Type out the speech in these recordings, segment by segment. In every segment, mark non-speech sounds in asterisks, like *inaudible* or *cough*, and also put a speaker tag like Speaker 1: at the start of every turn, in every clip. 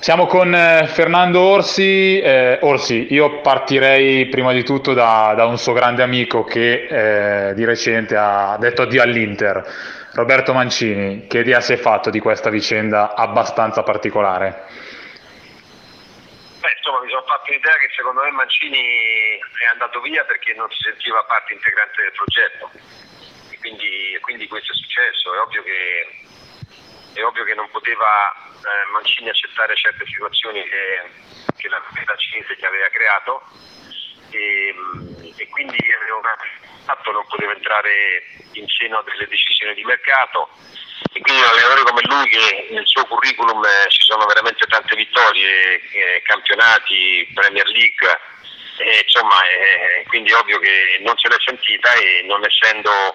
Speaker 1: Siamo con eh, Fernando Orsi. Eh, Orsi, io partirei prima di tutto da, da un suo grande amico che eh, di recente ha detto addio all'Inter, Roberto Mancini. Che idea si è fatto di questa vicenda abbastanza particolare?
Speaker 2: Beh, insomma, mi sono fatto un'idea che secondo me Mancini è andato via perché non si sentiva parte integrante del progetto. E quindi, quindi questo è successo. È ovvio che è ovvio che non poteva eh, Mancini accettare certe situazioni che, che la proprietà cinese gli aveva creato. E, e quindi fatto non poteva entrare in seno a delle decisioni di mercato. E quindi un allenatore come lui che nel suo curriculum eh, ci sono veramente tante vittorie, eh, campionati, Premier League, eh, insomma, eh, quindi è ovvio che non se l'è sentita e non essendo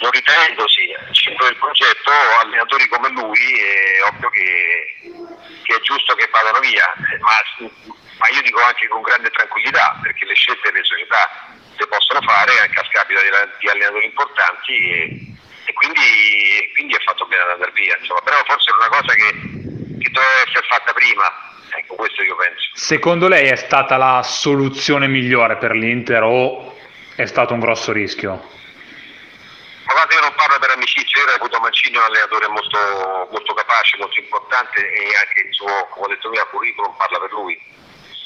Speaker 2: non ritenendosi al centro del progetto allenatori come lui è ovvio che, che è giusto che vadano via, ma, ma, io dico anche con grande tranquillità perché le scelte delle società le possono fare anche a scapito di, di allenatori importanti e, e quindi, quindi, è fatto bene ad andare via, insomma. però forse è una cosa che, che doveva essere fatta prima. Ecco, questo io penso.
Speaker 1: Secondo lei è stata la soluzione migliore per l'Inter o è stato un grosso rischio?
Speaker 2: Ma guarda, io non parlo io reputo Mancini un allenatore molto, molto capace, molto importante e anche il suo, come ho detto prima, curriculum parla per lui.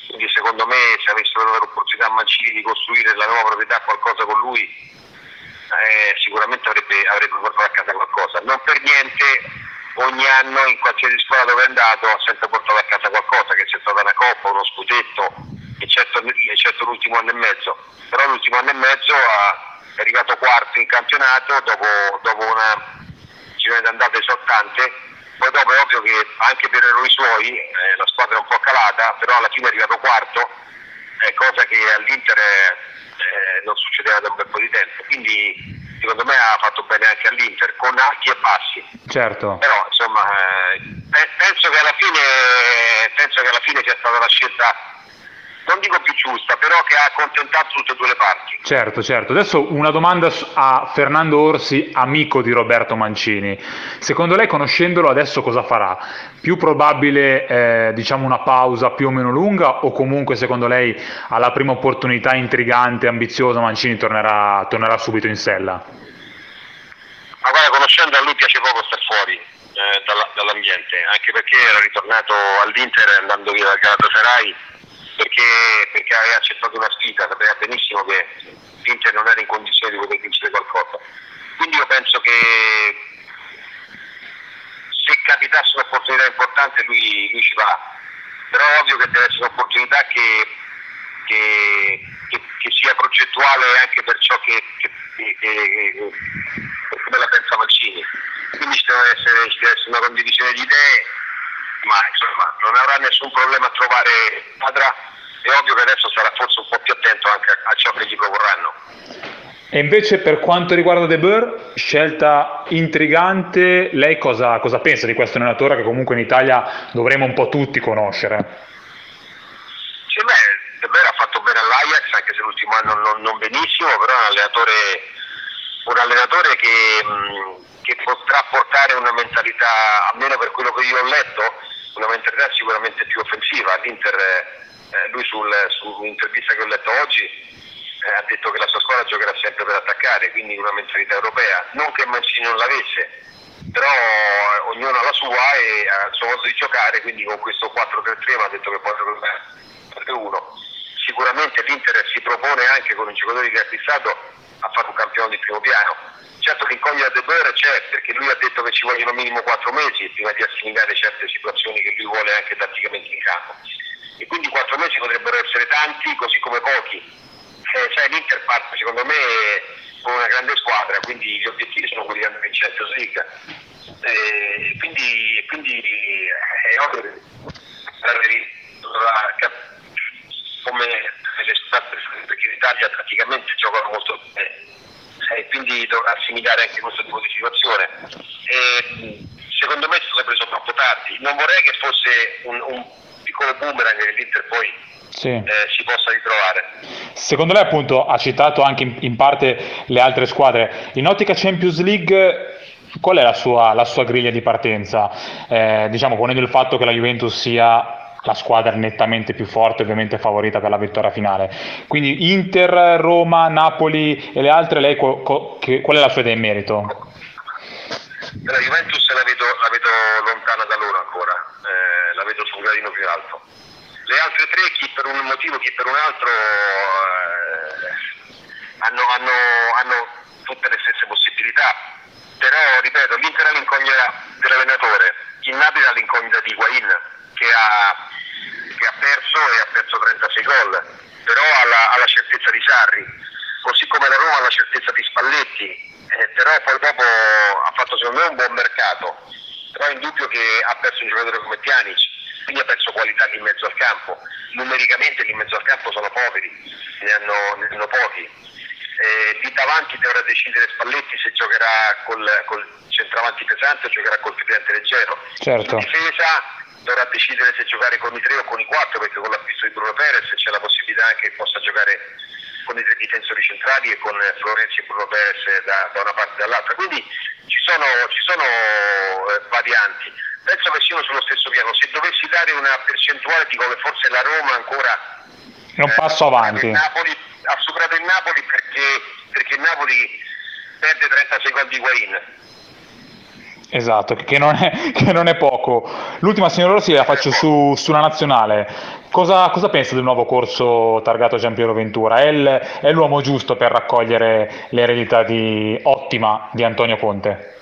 Speaker 2: Quindi secondo me se avessero dato l'opportunità a Mancini di costruire la nuova proprietà qualcosa con lui, eh, sicuramente avrebbe, avrebbe portato a casa qualcosa. Non per niente ogni anno in qualsiasi scuola dove è andato ha sempre portato a casa qualcosa, che sia stata una coppa, uno scudetto, eccetto, eccetto l'ultimo anno e mezzo. Però l'ultimo anno e mezzo ha è arrivato quarto in campionato dopo, dopo una giro d'andata esortante, poi dopo è ovvio che anche per errori suoi eh, la squadra è un po' calata, però alla fine è arrivato quarto, eh, cosa che all'Inter eh, non succedeva da un bel po' di tempo, quindi secondo me ha fatto bene anche all'Inter, con alti e bassi.
Speaker 1: Certo.
Speaker 2: Però insomma eh, penso che alla fine penso che alla fine sia stata la scelta non dico più giusta, però che ha accontentato tutte e due le parti.
Speaker 1: Certo, certo. Adesso una domanda a Fernando Orsi, amico di Roberto Mancini. Secondo lei, conoscendolo adesso cosa farà? Più probabile, eh, diciamo, una pausa più o meno lunga o comunque, secondo lei, alla prima opportunità intrigante, ambiziosa, Mancini tornerà, tornerà subito in sella?
Speaker 2: Ma guarda, conoscendo a lui piace poco star fuori eh, dall'ambiente, anche perché era ritornato all'Inter andando via dal Galatasaray perché, perché aveva accettato una sfida, sapeva benissimo che l'Inter non era in condizione di poter vincere qualcosa. Quindi io penso che se capitasse un'opportunità importante lui, lui ci va, però è ovvio che deve essere un'opportunità che, che, che, che sia progettuale anche per ciò che, come la pensa Mancini. Quindi ci deve, essere, ci deve essere una condivisione di idee, ma insomma non avrà nessun problema a trovare squadra è ovvio che adesso sarà forse un po' più attento anche a, ciò che gli proporranno.
Speaker 1: E invece per quanto riguarda De Boer, scelta intrigante, lei cosa, cosa, pensa di questo allenatore che comunque in Italia dovremmo un po' tutti conoscere?
Speaker 2: Sì, beh, De Boer ha fatto bene all'Ajax, anche se l'ultimo anno non, non benissimo, però è un allenatore, un allenatore che, mh, che, potrà portare una mentalità, almeno per quello che io ho letto, una mentalità sicuramente più offensiva. L'Inter eh, lui sul, sull'intervista che ho letto oggi eh, ha detto che la sua squadra giocherà sempre per attaccare, quindi una mentalità europea. Non che Mancini non l'avesse, però eh, ognuno ha la sua e ha il suo modo di giocare, quindi con questo 4-3-3 mi ha detto che poi 3-1. Sicuramente l'Inter si propone anche con i giocatori che ha acquistato a fare un campione di primo piano. Certo che l'incognita De Boer c'è perché lui ha detto che ci vogliono minimo 4 mesi prima di assimilare certe situazioni che lui vuole anche tatticamente in campo e quindi quattro mesi potrebbero essere tanti così come pochi. Eh, cioè, L'Inter parte secondo me con una grande squadra, quindi gli obiettivi sono quelli di andare in Champions League. Eh, quindi, quindi eh, è ovvio che come le squadre perché in Italia praticamente giocano molto bene e quindi dovrà assimilare anche questo tipo di situazione. E, secondo me è preso troppo tardi. Non vorrei che fosse un, un piccolo boomerang che l'Inter poi sì. eh, si possa ritrovare.
Speaker 1: Secondo lei appunto ha citato anche in, in, parte le altre squadre, in ottica Champions League qual è la sua, la sua griglia di partenza? Eh, diciamo, ponendo il fatto che la Juventus sia la squadra nettamente più forte, ovviamente favorita per la vittoria finale. Quindi Inter, Roma, Napoli e le altre, lei qual, qual è la sua idea in merito?
Speaker 2: La Juventus la vedo, la vedo lontana da loro ancora, eh, la vedo su un gradino più alto. Le altre tre, chi per un motivo, chi per un altro, eh, hanno, hanno, hanno tutte le stesse possibilità. Però, ripeto, l'Inter ha l'incognita dell'allenatore, il Napoli ha l'incognita di Higuain, che ha, che ha perso e ha perso 36 gol, però ha la, ha la certezza di Sarri, così come la Roma ha la certezza di Spalletti, eh, però poi dopo ha fatto secondo me un buon mercato, però è indubbio che ha perso un giocatore come Pjanic, quindi ha perso qualità lì in mezzo al campo, numericamente lì in mezzo al campo sono poveri, ne hanno, ne hanno pochi. Eh, lì davanti dovrà decidere Spalletti se giocherà col, col centravanti pesante o giocherà col tridente leggero.
Speaker 1: Certo.
Speaker 2: In difesa dovrà decidere se giocare con i tre o con i quattro perché con l'acquisto di Bruno Perez c'è la possibilità anche che possa giocare con i tre difensori centrali e con Florenzi e Bruno Perez da, da una parte e dall'altra quindi ci sono, ci sono eh, varianti penso che siano sullo stesso piano se dovessi dare una percentuale dico che forse la Roma ancora
Speaker 1: è un passo avanti
Speaker 2: Napoli, ha superato il Napoli perché, perché il Napoli perde 30 secondi di Guain
Speaker 1: Esatto, che non, è, *laughs* che non, è, poco. L'ultima, signor Rossi, la faccio su, sulla nazionale. Cosa, cosa, pensa del nuovo corso targato Giampiero Ventura? È, il, è l'uomo giusto per raccogliere l'eredità di, ottima di Antonio Conte?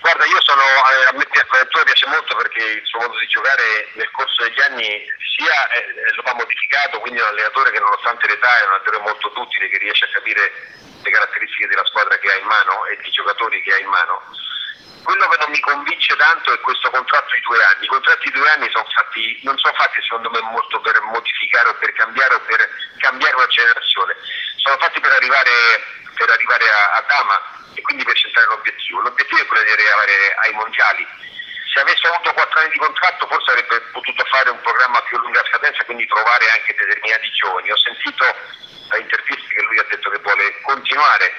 Speaker 2: Guarda, io sono, eh, a me Ventura piace molto perché il suo modo di giocare nel corso degli anni sia eh, lo ha modificato, quindi è un allenatore che nonostante l'età è un allenatore molto duttile che riesce a capire le caratteristiche della squadra che ha in mano e di giocatori che ha in mano. Quello che non mi convince tanto è questo contratto di due anni. I contratti di due anni sono fatti, non sono fatti secondo me molto per modificare o per cambiare o per cambiare una generazione, sono fatti per arrivare, per arrivare a, a Dama e quindi l'obiettivo. L'obiettivo è quello di arrivare ai mondiali. Se avesse avuto quattro anni di contratto forse avrebbe potuto fare un programma più lunga scadenza quindi trovare anche determinati giovani. Ho sentito da interviste che lui ha detto che vuole continuare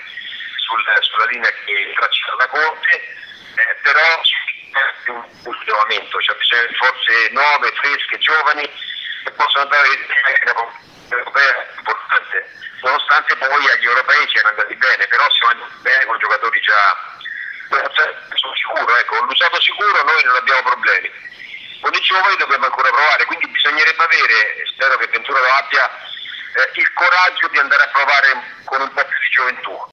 Speaker 2: sul, sulla linea che tracciata da Conte, eh, però c'è un ultimamento, c'è bisogno di forze nuove, fresche, giovani che possono dare europea importante, nonostante poi agli europei siano andati bene, però siamo andati bene con giocatori già sono sicuro, ecco, con l'usato sicuro noi non abbiamo problemi. Con i giovani dobbiamo ancora provare, quindi bisognerebbe avere, spero che Ventura lo abbia, eh, il coraggio di andare a provare con un po' più di gioventù.